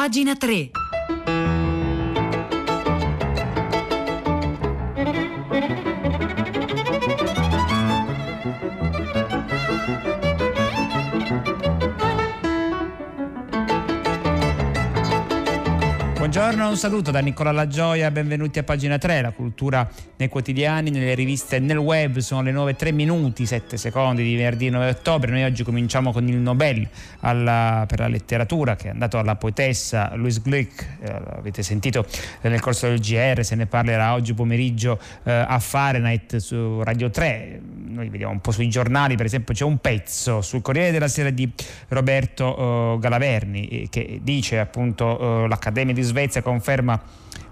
Pagina 3. Buongiorno, un saluto da Nicola Lagioia, benvenuti a pagina 3, la cultura nei quotidiani, nelle riviste e nel web, sono le 9 3 minuti, 7 secondi di venerdì 9 ottobre, noi oggi cominciamo con il Nobel alla, per la letteratura che è andato alla poetessa Louise Glick, eh, avete sentito nel corso del GR, se ne parlerà oggi pomeriggio eh, a Fahrenheit su Radio 3, noi vediamo un po' sui giornali, per esempio c'è un pezzo sul Corriere della Sera di Roberto eh, Galaverni eh, che dice appunto eh, l'Accademia di Svezia Svezia conferma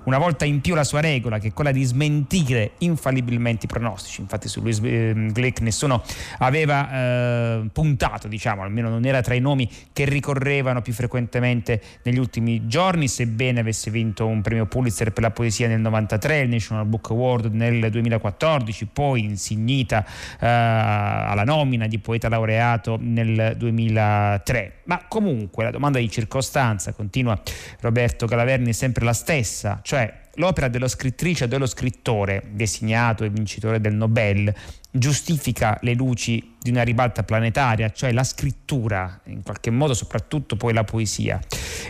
una volta in più la sua regola, che è quella di smentire infallibilmente i pronostici. Infatti su Luis ehm, Glick nessuno aveva eh, puntato, diciamo, almeno non era tra i nomi che ricorrevano più frequentemente negli ultimi giorni, sebbene avesse vinto un premio Pulitzer per la poesia nel 93, il National Book Award nel 2014, poi insignita eh, alla nomina di poeta laureato nel 2003. Ma comunque la domanda di circostanza, continua Roberto Galaverni, è sempre la stessa, cioè cioè l'opera dello scrittrice o dello scrittore, designato e vincitore del Nobel, giustifica le luci di una ribalta planetaria, cioè la scrittura, in qualche modo soprattutto poi la poesia.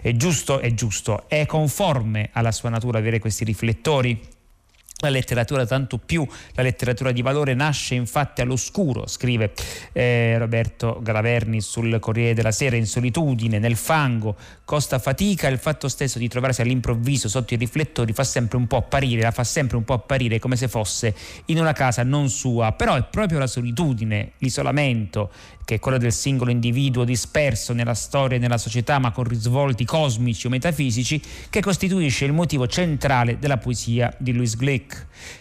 È giusto, è giusto, è conforme alla sua natura avere questi riflettori? La letteratura, tanto più la letteratura di valore, nasce infatti all'oscuro, scrive eh, Roberto Galaverni sul Corriere della Sera, in solitudine, nel fango, costa fatica, il fatto stesso di trovarsi all'improvviso sotto i riflettori fa sempre un po' apparire, la fa sempre un po' apparire come se fosse in una casa non sua, però è proprio la solitudine, l'isolamento, che è quello del singolo individuo disperso nella storia e nella società ma con risvolti cosmici o metafisici, che costituisce il motivo centrale della poesia di Louis Glick.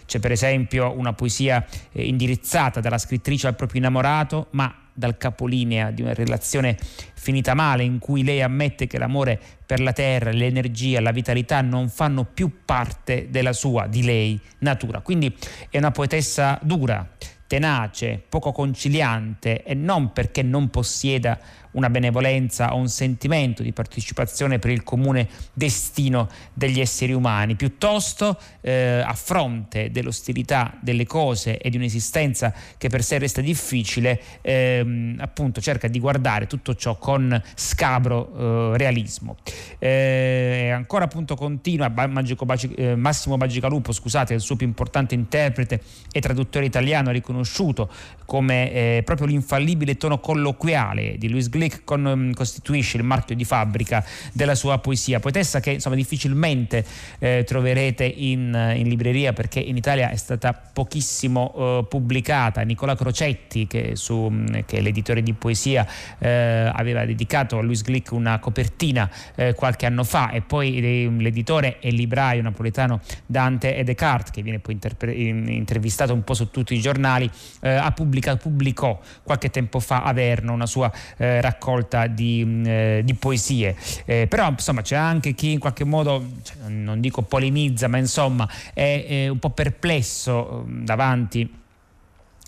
C'è per esempio una poesia eh, indirizzata dalla scrittrice al proprio innamorato, ma dal capolinea di una relazione finita male in cui lei ammette che l'amore per la terra, l'energia, la vitalità non fanno più parte della sua, di lei, natura. Quindi è una poetessa dura, tenace, poco conciliante e non perché non possieda una benevolenza o un sentimento di partecipazione per il comune destino degli esseri umani, piuttosto eh, a fronte dell'ostilità delle cose e di un'esistenza che per sé resta difficile, ehm, appunto cerca di guardare tutto ciò con scabro eh, realismo. Eh, ancora appunto continua Magico, eh, Massimo Bagicalupo, scusate, il suo più importante interprete e traduttore italiano riconosciuto come eh, proprio l'infallibile tono colloquiale di Luis Glick con, um, costituisce il marchio di fabbrica della sua poesia, poetessa che insomma difficilmente eh, troverete in, in, libreria perché in Italia è stata pochissimo uh, pubblicata. Nicola Crocetti, che, su, mm, che, è l'editore di poesia, eh, aveva dedicato a Luis Glick una copertina eh, qualche anno fa e poi l'editore e libraio napoletano Dante e Descartes, che viene poi interpre- intervistato un po' su tutti i giornali, eh, ha pubblicato pubblica, pubblicò qualche tempo fa a Verno una sua eh, raccolta di, mm, eh, di poesie. Eh, però insomma c'è anche chi in qualche modo, cioè, non dico polemizza, ma insomma è un po' perplesso mm, davanti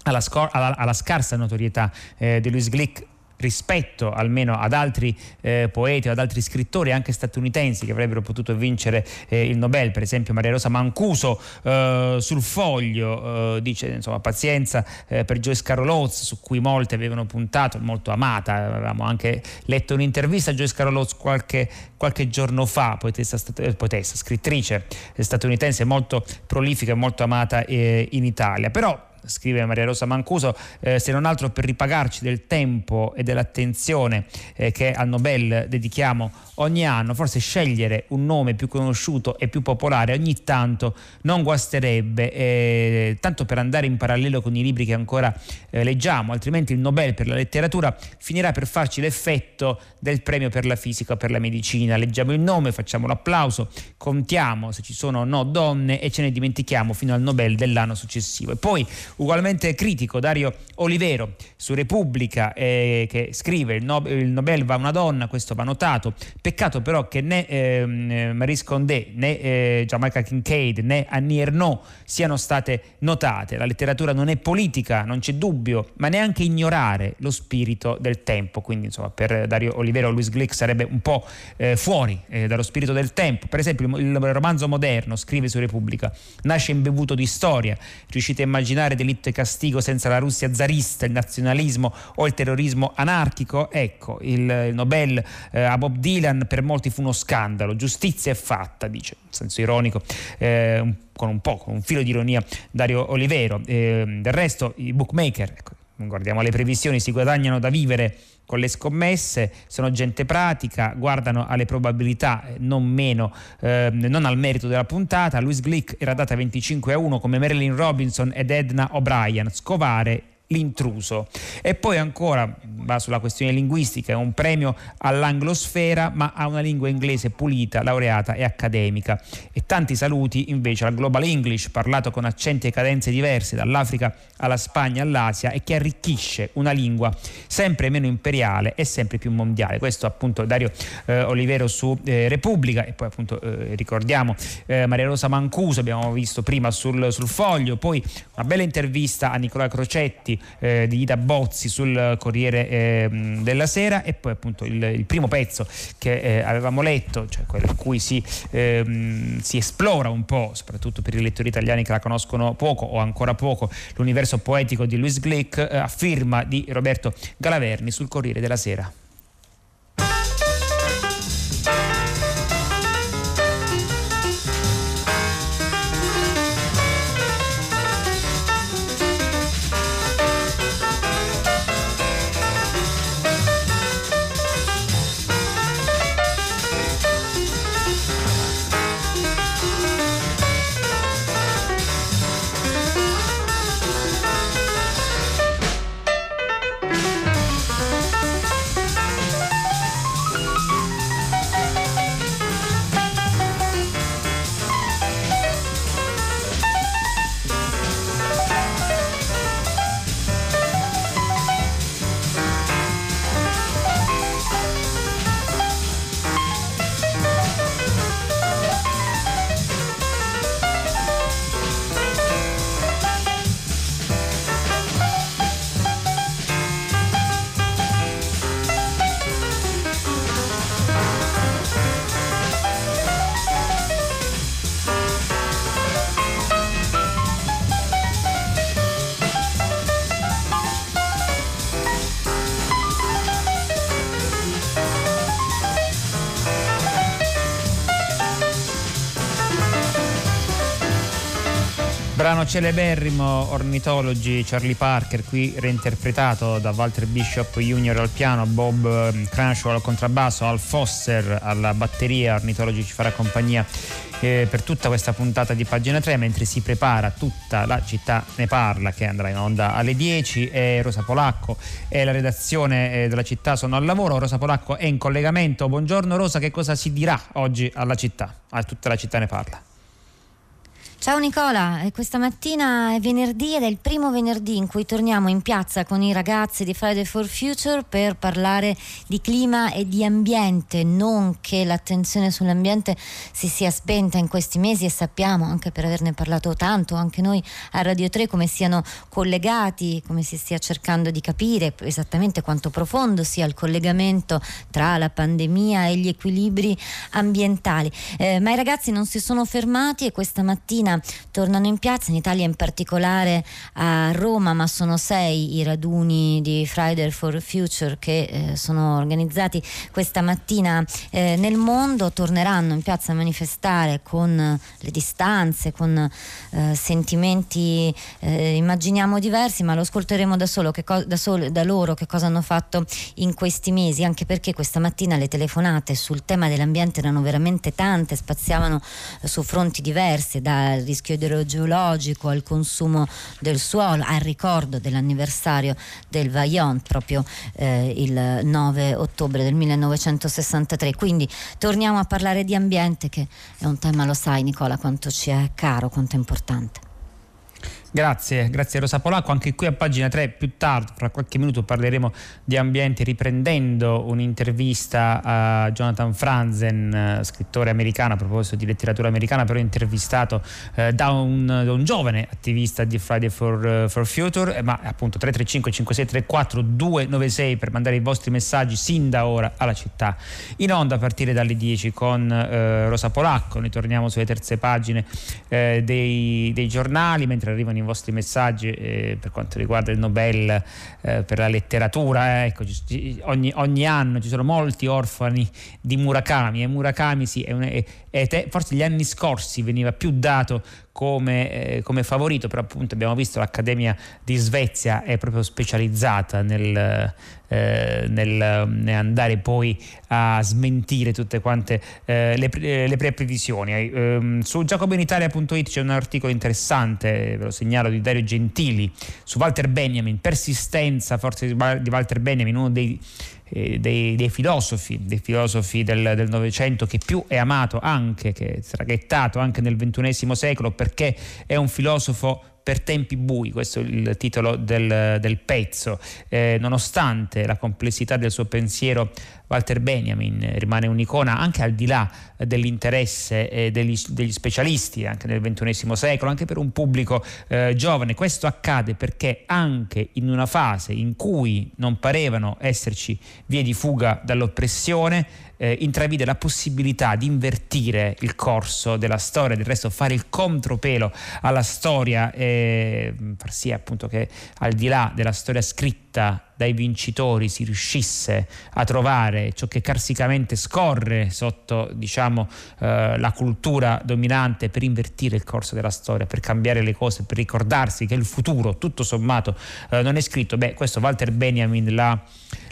alla, scor- alla, alla, scarsa notorietà eh, di Louis Glick rispetto almeno ad altri eh, poeti o ad altri scrittori anche statunitensi che avrebbero potuto vincere eh, il Nobel, per esempio Maria Rosa Mancuso eh, sul foglio eh, dice insomma pazienza eh, per Joyce Carol Oates su cui molti avevano puntato, molto amata, avevamo anche letto un'intervista a Joyce Carol Oates qualche, qualche giorno fa, poetessa, eh, poetessa scrittrice statunitense molto prolifica e molto amata in Italia, però scrive Maria Rosa Mancuso, eh, se non altro per ripagarci del tempo e dell'attenzione eh, che al Nobel dedichiamo ogni anno, forse scegliere un nome più conosciuto e più popolare ogni tanto non guasterebbe, eh, tanto per andare in parallelo con i libri che ancora eh, leggiamo, altrimenti il Nobel per la letteratura finirà per farci l'effetto del premio per la fisica o per la medicina. Leggiamo il nome, facciamo l'applauso, contiamo se ci sono o no donne e ce ne dimentichiamo fino al Nobel dell'anno successivo. E poi Ugualmente critico Dario Olivero su Repubblica eh, che scrive il, no- il, Nobel va a una donna, questo va notato. Peccato però che né eh, Maurice Condé né eh, Jamaica Kincaid né Annie Ernaux siano state notate. La letteratura non è politica, non c'è dubbio, ma neanche ignorare lo spirito del tempo. Quindi insomma per Dario Olivero Louis Glick sarebbe un po' eh, fuori eh, dallo spirito del tempo. Per esempio il, il romanzo moderno, scrive su Repubblica, nasce imbevuto di storia. Riuscite a immaginare delitto e castigo senza la Russia zarista, il nazionalismo o il terrorismo anarchico? Ecco, il, il Nobel eh, a Bob Dylan per molti fu uno scandalo. Giustizia è fatta, dice, in senso ironico, eh, con un po', con un filo di ironia Dario Olivero. Eh, del resto i bookmaker, ecco, guardiamo le previsioni, si guadagnano da vivere con le scommesse, sono gente pratica, guardano alle probabilità, eh, non meno, eh, non al merito della puntata. Louis Glick era data 25 a 1 come Marilyn Robinson ed Edna O'Brien. Scovare l'intruso. E poi ancora, va sulla questione linguistica, è un premio all'anglosfera, ma a una lingua inglese pulita, laureata e accademica. E tanti saluti invece al Global English, parlato con accenti e cadenze diverse dall'Africa alla Spagna all'Asia e che arricchisce una lingua sempre meno imperiale e sempre più mondiale. Questo appunto Dario eh, Olivero su eh, Repubblica e poi appunto eh, ricordiamo eh, Maria Rosa Mancuso, abbiamo visto prima sul, sul foglio, poi una bella intervista a Nicola Crocetti eh, di Ida Bozzi sul Corriere eh, della Sera e poi appunto il, il primo pezzo che avevamo letto, cioè quello in cui si, si, esplora un po', soprattutto per i lettori italiani che la conoscono poco o ancora poco, l'universo poetico di Louis Glick a firma di Roberto Galaverni sul Corriere della Sera. Brano celeberrimo Ornithology Charlie Parker qui reinterpretato da Walter Bishop Jr. al piano Bob ehm, Crenshaw al contrabbasso Al Foster alla batteria Ornithology ci farà compagnia eh, per tutta questa puntata di pagina 3 mentre si prepara tutta la città ne parla che andrà in onda alle 10 e Rosa Polacco e la redazione eh, della città sono al lavoro Rosa Polacco è in collegamento buongiorno Rosa che cosa si dirà oggi alla città a tutta la città ne parla Ciao Nicola, questa mattina è venerdì ed è il primo venerdì in cui torniamo in piazza con i ragazzi di Friday for Future per parlare di clima e di ambiente, non che l'attenzione sull'ambiente si sia spenta in questi mesi e sappiamo anche per averne parlato tanto anche noi a Radio 3 come siano collegati, come si stia cercando di capire esattamente quanto profondo sia il collegamento tra la pandemia e gli equilibri ambientali. Eh, ma i ragazzi non si sono fermati e questa mattina mattina tornano in piazza, in Italia in particolare a Roma, ma sono sei i raduni di Friday for Future che eh, sono organizzati questa mattina. Eh, nel mondo, torneranno in piazza a manifestare con le distanze, con eh, sentimenti eh, immaginiamo diversi, ma lo ascolteremo da, solo, co- da, solo, da loro che cosa hanno fatto in questi mesi, anche perché questa mattina le telefonate sul tema dell'ambiente erano veramente tante, spaziavano eh, su fronti diversi, da al rischio idrogeologico, al consumo del suolo, al ricordo dell'anniversario del Vaillant proprio eh, il 9 ottobre del 1963. Quindi torniamo a parlare di ambiente che è un tema, lo sai Nicola, quanto ci è caro, quanto è importante. Grazie, grazie Rosa Polacco. Anche qui a pagina 3 più tardi, fra qualche minuto parleremo di ambiente riprendendo un'intervista a Jonathan Franzen, scrittore americano a proposito di letteratura americana, però intervistato eh, da, un, da, un, giovane attivista di Friday for, uh, for Future, eh, ma appunto 335 5634 296 per mandare i vostri messaggi sin da ora alla città. In onda a partire dalle 10 con eh, Rosa Polacco, noi torniamo sulle terze pagine eh, dei, dei giornali mentre arrivano i vostri messaggi eh, per quanto riguarda il Nobel eh, per la letteratura. Eh, ecco, ogni, ogni, anno ci sono molti orfani di Murakami e Murakami sì, è un, è, è te, forse gli anni scorsi veniva più dato come, eh, come, favorito, però appunto abbiamo visto l'Accademia di Svezia è proprio specializzata nel, eh, nel, nel andare poi a smentire tutte quante eh, le, le pre-previsioni. Ehm, su giacobinitalia.it c'è un articolo interessante, ve lo segnalo, di Dario Gentili su Walter Benjamin, persistenza forse di Walter Benjamin, uno dei eh, dei, dei, filosofi, dei filosofi del Novecento che più è amato anche, che è traghettato anche nel XXI secolo perché è un filosofo per tempi bui, questo è il titolo del, del pezzo, eh, nonostante la complessità del suo pensiero Walter Benjamin rimane un'icona anche al di là dell'interesse eh, degli, degli, specialisti anche nel XXI secolo, anche per un pubblico eh, giovane. Questo accade perché anche in una fase in cui non parevano esserci vie di fuga dall'oppressione, eh, intravide la possibilità di invertire il corso della storia, del resto fare il contropelo alla storia e far sì appunto che al di là della storia scritta dai vincitori si riuscisse a trovare ciò che carsicamente scorre sotto diciamo, eh, la cultura dominante per invertire il corso della storia, per cambiare le cose, per ricordarsi che il futuro tutto sommato eh, non è scritto. Beh, questo Walter Benjamin l'ha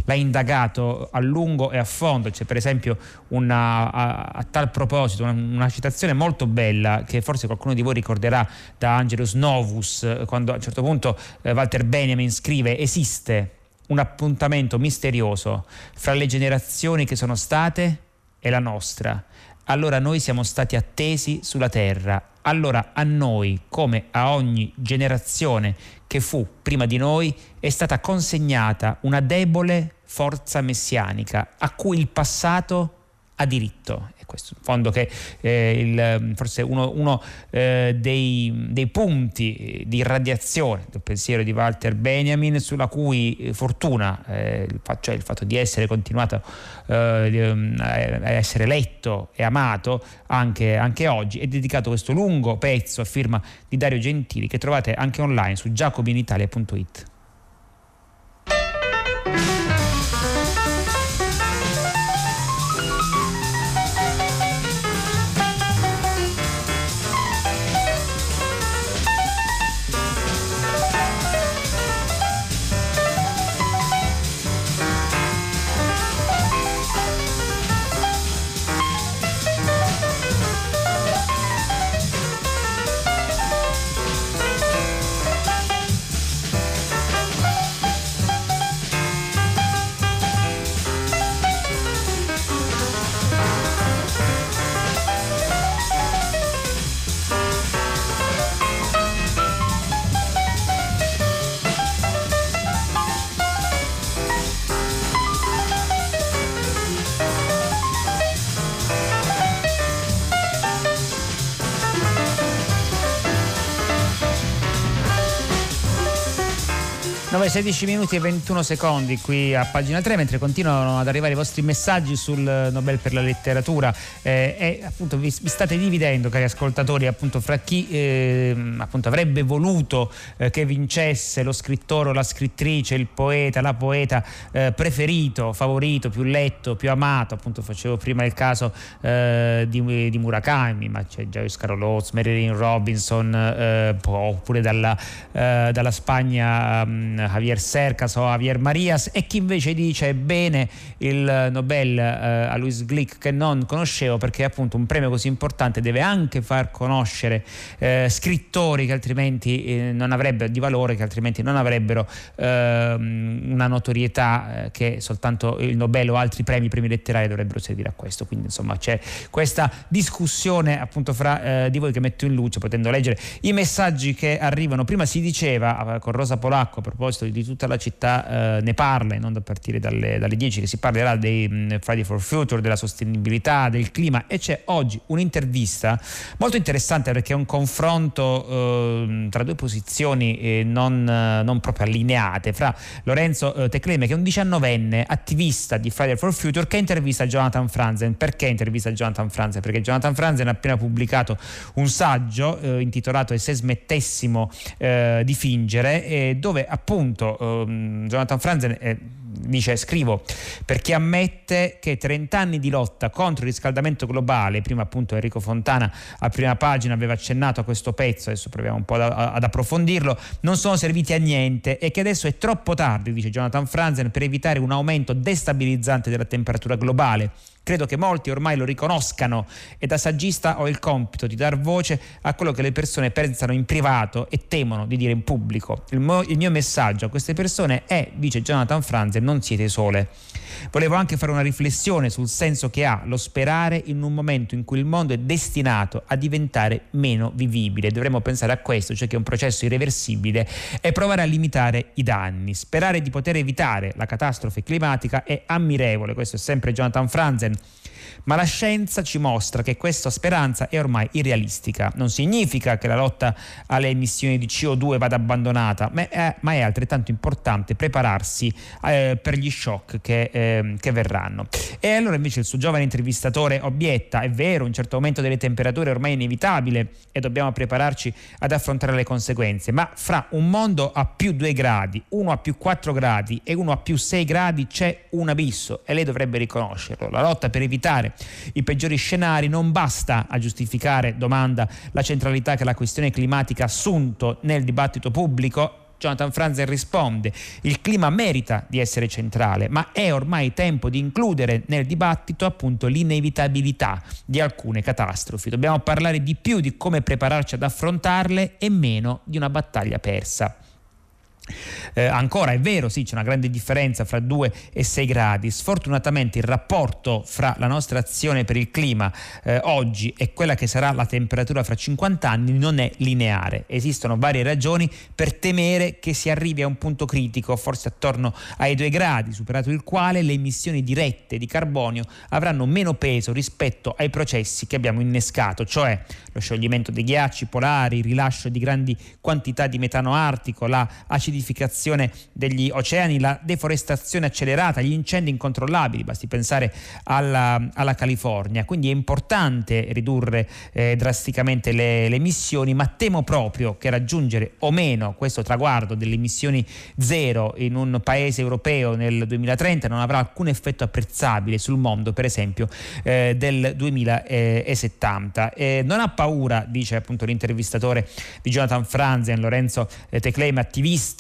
l'ha indagato a lungo e a fondo. C'è per esempio una, a, a, tal proposito una, una, citazione molto bella che forse qualcuno di voi ricorderà da Angelus Novus, quando a un certo punto eh, Walter Benjamin scrive esiste un appuntamento misterioso fra le generazioni che sono state e la nostra. Allora noi siamo stati attesi sulla terra. Allora a noi, come a ogni generazione che fu prima di noi, è stata consegnata una debole forza messianica a cui il passato ha diritto questo in fondo che eh, il, forse uno, uno eh, dei, dei, punti di irradiazione del pensiero di Walter Benjamin sulla cui eh, fortuna, eh, cioè il fatto di essere continuato eh, a essere letto e amato anche, anche oggi, è dedicato questo lungo pezzo a firma di Dario Gentili che trovate anche online su giacobinitalia.it. 9, 16 minuti e 21 secondi qui a pagina 3, mentre continuano ad arrivare i vostri messaggi sul Nobel per la letteratura. Eh, e appunto vi, vi, state dividendo, cari ascoltatori, appunto fra chi eh, appunto avrebbe voluto eh, che vincesse lo scrittore o la scrittrice, il poeta, la poeta eh, preferito, favorito, più letto, più amato, appunto facevo prima il caso eh, di, di, Murakami, ma c'è Joyce Carol Oates, Marilyn Robinson, eh, oppure dalla, dalla Spagna Javier Cercas o Javier Marias e chi invece dice bene il Nobel eh, a Luis Glick che non conoscevo perché appunto un premio così importante deve anche far conoscere eh, scrittori che altrimenti eh, non avrebbero di valore, che altrimenti non avrebbero ehm, una notorietà eh, che soltanto il Nobel o altri premi, premi letterari dovrebbero servire a questo. Quindi insomma c'è questa discussione appunto fra eh, di voi che metto in luce potendo leggere i messaggi che arrivano. Prima si diceva eh, con Rosa Polacco a proposito di tutta la città eh, ne parla non da partire dalle, dalle 10 che si parlerà dei mm, Friday for Future, della sostenibilità, del clima e c'è oggi un'intervista molto interessante perché è un confronto eh, tra due posizioni eh, non, non, proprio allineate fra Lorenzo eh, Tecleme che è un diciannovenne attivista di Friday for Future che intervista Jonathan Franzen. Perché intervista Jonathan Franzen? Perché Jonathan Franzen ha appena pubblicato un saggio eh, intitolato E se smettessimo eh, di fingere dove appunto ehm, Jonathan Franzen dice scrivo perché ammette che 30 anni di lotta contro il riscaldamento globale, prima appunto Enrico Fontana a prima pagina aveva accennato a questo pezzo, adesso proviamo un po' ad, approfondirlo, non sono serviti a niente e che adesso è troppo tardi, dice Jonathan Franzen, per evitare un aumento destabilizzante della temperatura globale. Credo che molti ormai lo riconoscano e da saggista ho il compito di dar voce a quello che le persone pensano in privato e temono di dire in pubblico. Il, mo- il mio messaggio a queste persone è, dice Jonathan Franzen, non siete sole. Volevo anche fare una riflessione sul senso che ha lo sperare in un momento in cui il mondo è destinato a diventare meno vivibile. Dovremmo pensare a questo, cioè che è un processo irreversibile e provare a limitare i danni. Sperare di poter evitare la catastrofe climatica è ammirevole, questo è sempre Jonathan Franzen ma la scienza ci mostra che questa speranza è ormai irrealistica. Non significa che la lotta alle emissioni di CO2 vada abbandonata, ma è, ma è altrettanto importante prepararsi eh, per gli shock che, eh, che, verranno. E allora invece il suo giovane intervistatore obietta, è vero, un certo aumento delle temperature è ormai inevitabile e dobbiamo prepararci ad affrontare le conseguenze, ma fra un mondo a più 2 gradi, uno a più 4 gradi e uno a più 6 gradi c'è un abisso e lei dovrebbe riconoscerlo. La lotta per evitare i peggiori scenari, non basta a giustificare, domanda, la centralità che la questione climatica ha assunto nel dibattito pubblico. Jonathan Franzen risponde, il clima merita di essere centrale, ma è ormai tempo di includere nel dibattito appunto l'inevitabilità di alcune catastrofi. Dobbiamo parlare di più di come prepararci ad affrontarle e meno di una battaglia persa. Eh, ancora è vero, sì, c'è una grande differenza fra 2 e 6 gradi. Sfortunatamente il rapporto fra la nostra azione per il clima eh, oggi e quella che sarà la temperatura fra 50 anni non è lineare. Esistono varie ragioni per temere che si arrivi a un punto critico, forse attorno ai 2 gradi, superato il quale le emissioni dirette di carbonio avranno meno peso rispetto ai processi che abbiamo innescato, cioè lo scioglimento dei ghiacci polari, il rilascio di grandi quantità di metano artico, la acidificazione acidificazione degli oceani, la deforestazione accelerata, gli incendi incontrollabili, basti pensare alla, alla California. Quindi è importante ridurre eh, drasticamente le, le, emissioni, ma temo proprio che raggiungere o meno questo traguardo delle emissioni zero in un paese europeo nel 2030 non avrà alcun effetto apprezzabile sul mondo, per esempio, eh, del 2070. Eh, non ha paura, dice appunto l'intervistatore di Jonathan Franzen, Lorenzo eh, Teclem,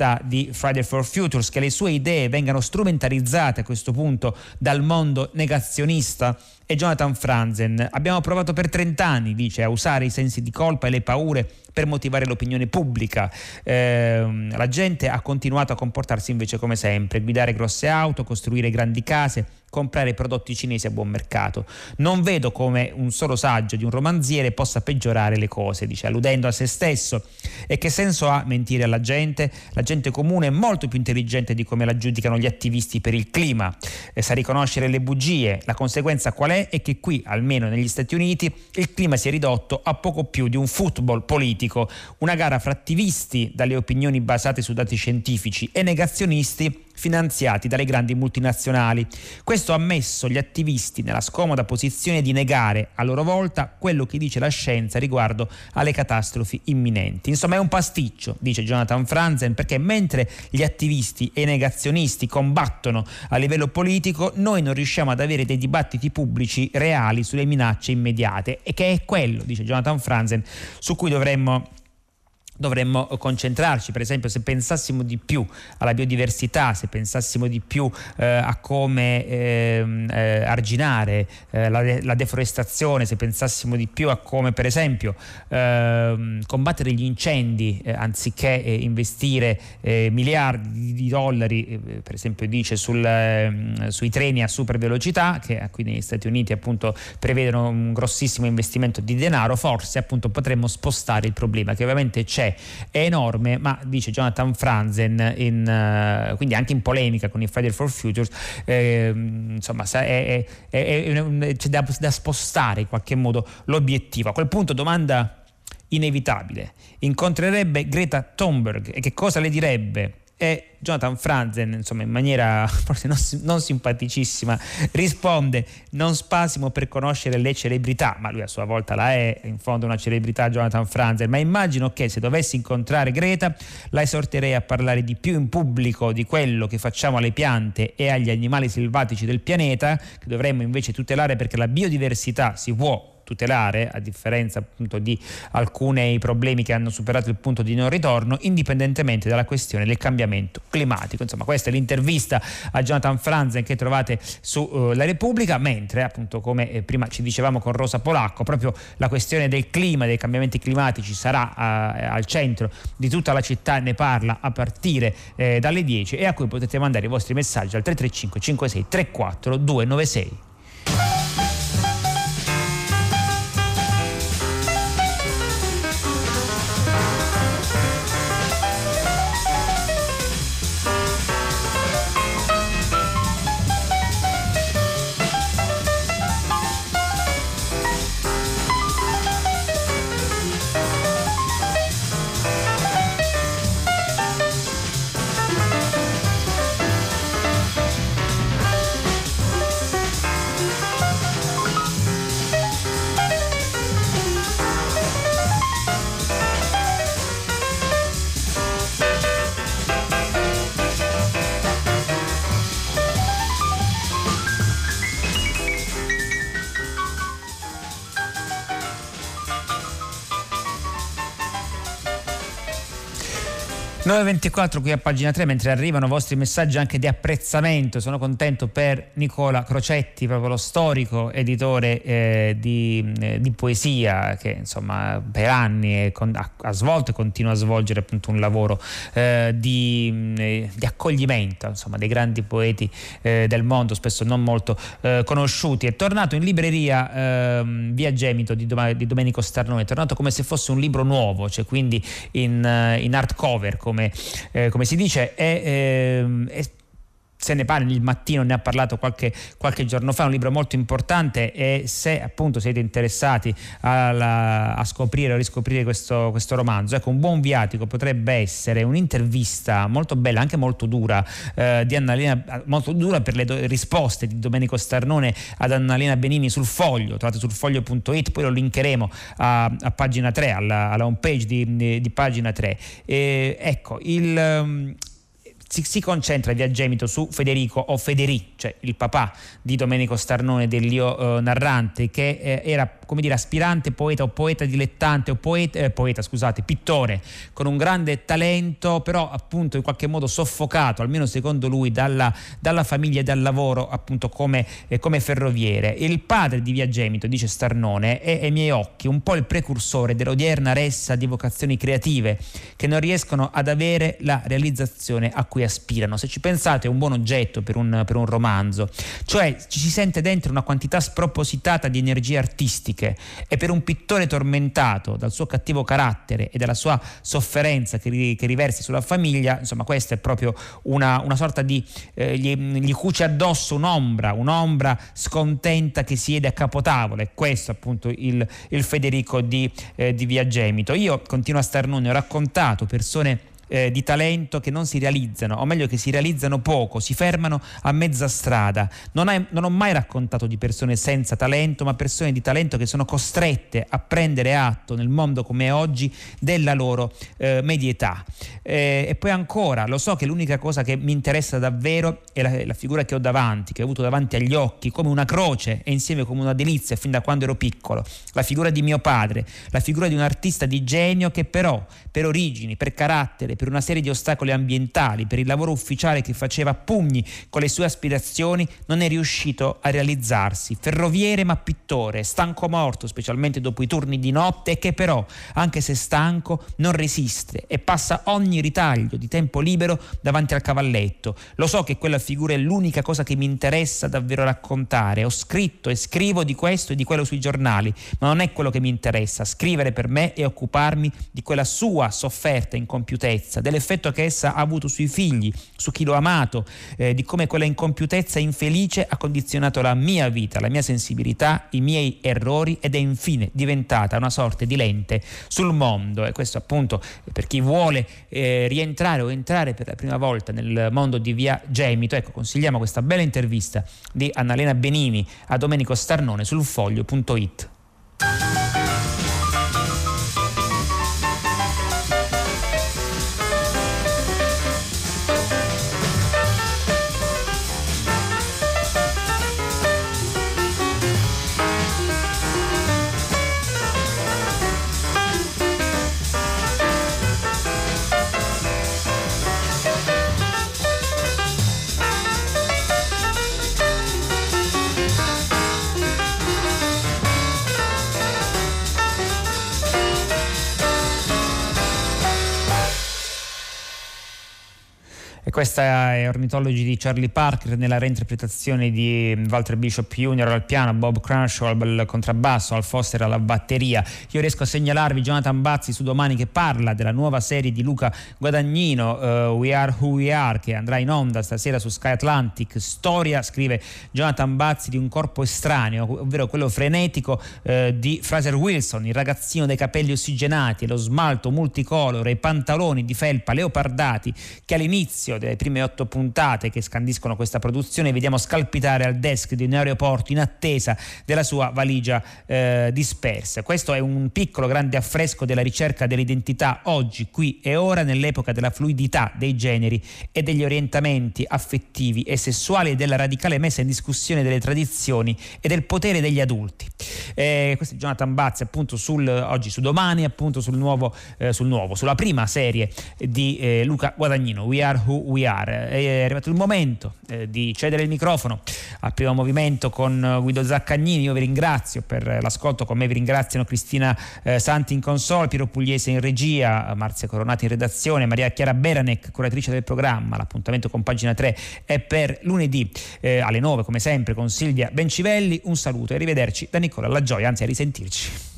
attivista di Friday for Futures, che le sue idee vengano strumentalizzate a questo punto dal mondo negazionista e Jonathan Franzen. Abbiamo provato per 30 anni, dice, a usare i sensi di colpa e le paure per motivare l'opinione pubblica. Eh, la gente ha continuato a comportarsi invece come sempre, guidare grosse auto, costruire grandi case, comprare prodotti cinesi a buon mercato. Non vedo come un solo saggio di un romanziere possa peggiorare le cose, dice, alludendo a se stesso. E che senso ha mentire alla gente? La gente comune è molto più intelligente di come la giudicano gli attivisti per il clima. E sa riconoscere le bugie. La conseguenza qual è? È che qui, almeno negli Stati Uniti, il clima si è ridotto a poco più di un football politico, una gara fra attivisti dalle opinioni basate su dati scientifici e negazionisti finanziati dalle grandi multinazionali. Questo ha messo gli attivisti nella scomoda posizione di negare a loro volta quello che dice la scienza riguardo alle catastrofi imminenti. Insomma è un pasticcio, dice Jonathan Franzen, perché mentre gli attivisti e i negazionisti combattono a livello politico, noi non riusciamo ad avere dei dibattiti pubblici reali sulle minacce immediate. E che è quello, dice Jonathan Franzen, su cui dovremmo dovremmo concentrarci, per esempio se pensassimo di più alla biodiversità, se pensassimo di più eh, a come ehm, eh, arginare eh, la, la, deforestazione, se pensassimo di più a come per esempio ehm, combattere gli incendi eh, anziché eh, investire eh, miliardi di dollari, per esempio dice sul, ehm, sui treni a super velocità che qui negli Stati Uniti appunto prevedono un grossissimo investimento di denaro, forse appunto potremmo spostare il problema che ovviamente c'è è enorme, ma dice Jonathan Franzen, in, uh, quindi anche in polemica con i Friday for Futures, eh, insomma è, è, è, c'è da, da spostare in qualche modo l'obiettivo. A quel punto domanda inevitabile, incontrerebbe Greta Thunberg e che cosa le direbbe? E Jonathan Franzen, insomma, in maniera forse non, non, simpaticissima, risponde: Non spasimo per conoscere le celebrità, ma lui a sua volta la è, in fondo una celebrità, Jonathan Franzen. Ma immagino che se dovessi incontrare Greta, la esorterei a parlare di più in pubblico di quello che facciamo alle piante e agli animali selvatici del pianeta, che dovremmo invece tutelare perché la biodiversità si può tutelare, a differenza appunto di alcuni problemi che hanno superato il punto di non ritorno, indipendentemente dalla questione del cambiamento climatico. Insomma, questa è l'intervista a Jonathan Franzen che trovate su uh, La Repubblica, mentre appunto come eh, prima ci dicevamo con Rosa Polacco, proprio la questione del clima, dei cambiamenti climatici sarà uh, al centro di tutta la città, ne parla a partire eh, dalle 10 e a cui potete mandare i vostri messaggi al 335 56 34 296. 9.24 qui a pagina 3 mentre arrivano i vostri messaggi anche di apprezzamento. Sono contento per Nicola Crocetti proprio lo storico editore eh, di, eh, di, poesia che insomma per anni con, ha, ha, svolto e continua a svolgere appunto un lavoro eh, di, eh, di, accoglimento insomma dei grandi poeti eh, del mondo spesso non molto eh, conosciuti. È tornato in libreria ehm, via Gemito di, di, Domenico Starnone. È tornato come se fosse un libro nuovo cioè quindi in, in hardcover come come, eh, come si dice, è, eh, è se ne parla il mattino, ne ha parlato qualche, qualche, giorno fa, un libro molto importante e se appunto siete interessati alla, a scoprire o riscoprire questo, questo, romanzo, ecco un buon viatico potrebbe essere un'intervista molto bella, anche molto dura, eh, di Annalena, molto dura per le do, risposte di Domenico Starnone ad Annalena Benini sul foglio, trovate sul foglio.it, poi lo linkeremo a, a pagina 3, alla, alla home page di, di, di pagina 3. E, ecco, il si, si, concentra via Gemito su Federico o Federì, cioè il papà di Domenico Starnone dell'Io eh, Narrante, che eh, era come dire aspirante poeta o poeta dilettante o poeta, eh, poeta, scusate, pittore con un grande talento, però appunto in qualche modo soffocato, almeno secondo lui, dalla, dalla famiglia e dal lavoro appunto come, eh, come, ferroviere. Il padre di via Gemito, dice Starnone, è ai miei occhi un po' il precursore dell'odierna ressa di vocazioni creative che non riescono ad avere la realizzazione a cui cui aspirano. Se ci pensate è un buon oggetto per un, per un romanzo, cioè ci si sente dentro una quantità spropositata di energie artistiche e per un pittore tormentato dal suo cattivo carattere e dalla sua sofferenza che, che riversi sulla famiglia, insomma questa è proprio una, una sorta di, eh, gli, gli cuce addosso un'ombra, un'ombra scontenta che siede a capotavola e questo appunto il, il Federico di, eh, di Via Gemito. Io continuo a star non, ho raccontato persone eh, di talento che non si realizzano, o meglio che si realizzano poco, si fermano a mezza strada. Non, hai, non ho mai raccontato di persone senza talento, ma persone di talento che sono costrette a prendere atto nel mondo come è oggi della loro eh, medietà. Eh, e poi ancora, lo so che l'unica cosa che mi interessa davvero è la, la, figura che ho davanti, che ho avuto davanti agli occhi, come una croce e insieme come una delizia fin da quando ero piccolo. La figura di mio padre, la figura di un artista di genio che però, per origini, per carattere, per una serie di ostacoli ambientali, per il lavoro ufficiale che faceva pugni con le sue aspirazioni, non è riuscito a realizzarsi. Ferroviere ma pittore, stanco morto, specialmente dopo i turni di notte, e che però, anche se stanco, non resiste e passa ogni ritaglio di tempo libero davanti al cavalletto. Lo so che quella figura è l'unica cosa che mi interessa davvero raccontare. Ho scritto e scrivo di questo e di quello sui giornali, ma non è quello che mi interessa. Scrivere per me e occuparmi di quella sua sofferta incompiutezza, dell'effetto che essa ha avuto sui figli, su chi l'ho amato, eh, di come quella incompiutezza infelice ha condizionato la mia vita, la mia sensibilità, i miei errori ed è infine diventata una sorta di lente sul mondo. E questo appunto per chi vuole eh, rientrare o entrare per la prima volta nel mondo di via Gemito, ecco, consigliamo questa bella intervista di Annalena Benimi a Domenico Starnone sul foglio.it. Questa è Ornitologi di Charlie Parker nella reinterpretazione di Walter Bishop Jr. al piano, Bob Crenshaw al contrabbasso, Al Foster alla batteria. Io riesco a segnalarvi Jonathan Bazzi su domani che parla della nuova serie di Luca Guadagnino, uh, We Are Who We Are, che andrà in onda stasera su Sky Atlantic. Storia, scrive Jonathan Bazzi, di un corpo estraneo, ovvero quello frenetico uh, di Fraser Wilson, il ragazzino dai capelli ossigenati, lo smalto multicolore, i pantaloni di felpa leopardati che all'inizio delle prime otto puntate che scandiscono questa produzione, vediamo scalpitare al desk di un aeroporto in attesa della sua valigia eh, dispersa. Questo è un piccolo grande affresco della ricerca dell'identità oggi, qui e ora, nell'epoca della fluidità dei generi e degli orientamenti affettivi e sessuali e della radicale messa in discussione delle tradizioni e del potere degli adulti. Eh, questo è Jonathan Bazzi appunto sul, oggi su domani appunto sul nuovo, eh, sul nuovo sulla prima serie di eh, Luca Guadagnino We Are Who We Are è arrivato il momento eh, di cedere il microfono al primo movimento con Guido Zaccagnini. Io vi ringrazio per l'ascolto. Con me vi ringraziano Cristina eh, Santi in console Piero Pugliese in regia Marzia Coronati in redazione Maria Chiara Beranec curatrice del programma. L'appuntamento con pagina 3 è per lunedì eh, alle 9 come sempre con Silvia Bencivelli. Un saluto e arrivederci da Nicola La Gioia, anzi a risentirci.